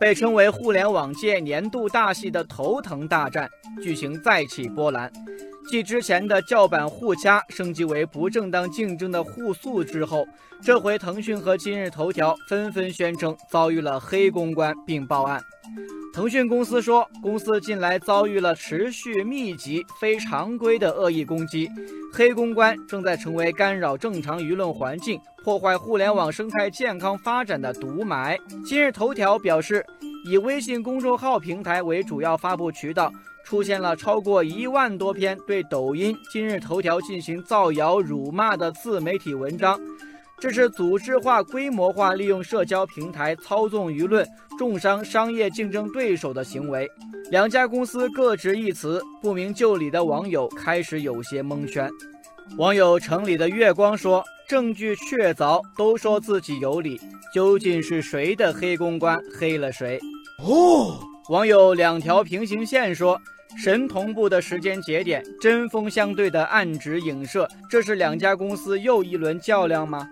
被称为互联网界年度大戏的头疼大战剧情再起波澜。继之前的叫板互掐升级为不正当竞争的互诉之后，这回腾讯和今日头条纷纷宣称遭遇了黑公关并报案。腾讯公司说，公司近来遭遇了持续、密集、非常规的恶意攻击，黑公关正在成为干扰正常舆论环境、破坏互联网生态健康发展的毒霾。今日头条表示，以微信公众号平台为主要发布渠道。出现了超过一万多篇对抖音、今日头条进行造谣辱骂的自媒体文章，这是组织化、规模化利用社交平台操纵舆论、重伤商业竞争对手的行为。两家公司各执一词，不明就里的网友开始有些蒙圈。网友城里的月光说：“证据确凿，都说自己有理，究竟是谁的黑公关黑了谁？”哦。网友两条平行线说：“神同步的时间节点，针锋相对的暗指影射，这是两家公司又一轮较量吗？”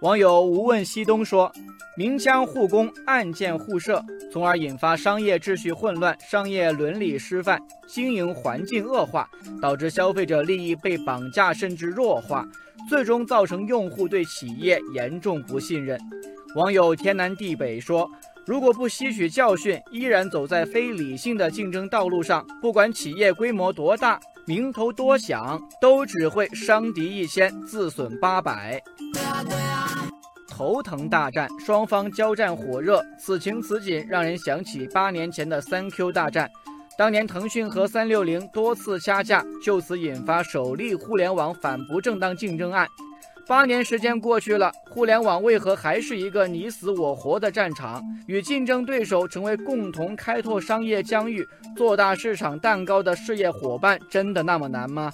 网友无问西东说：“明枪互攻，暗箭互射，从而引发商业秩序混乱、商业伦理失范、经营环境恶化，导致消费者利益被绑架甚至弱化，最终造成用户对企业严重不信任。”网友天南地北说。如果不吸取教训，依然走在非理性的竞争道路上，不管企业规模多大，名头多响，都只会伤敌一千，自损八百。头疼大战，双方交战火热，此情此景让人想起八年前的三 Q 大战。当年腾讯和三六零多次掐架，就此引发首例互联网反不正当竞争案。八年时间过去了，互联网为何还是一个你死我活的战场？与竞争对手成为共同开拓商业疆域、做大市场蛋糕的事业伙伴，真的那么难吗？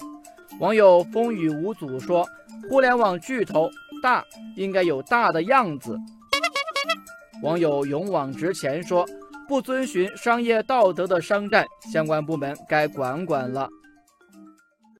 网友风雨无阻说：“互联网巨头大，应该有大的样子。”网友勇往直前说：“不遵循商业道德的商战，相关部门该管管了。”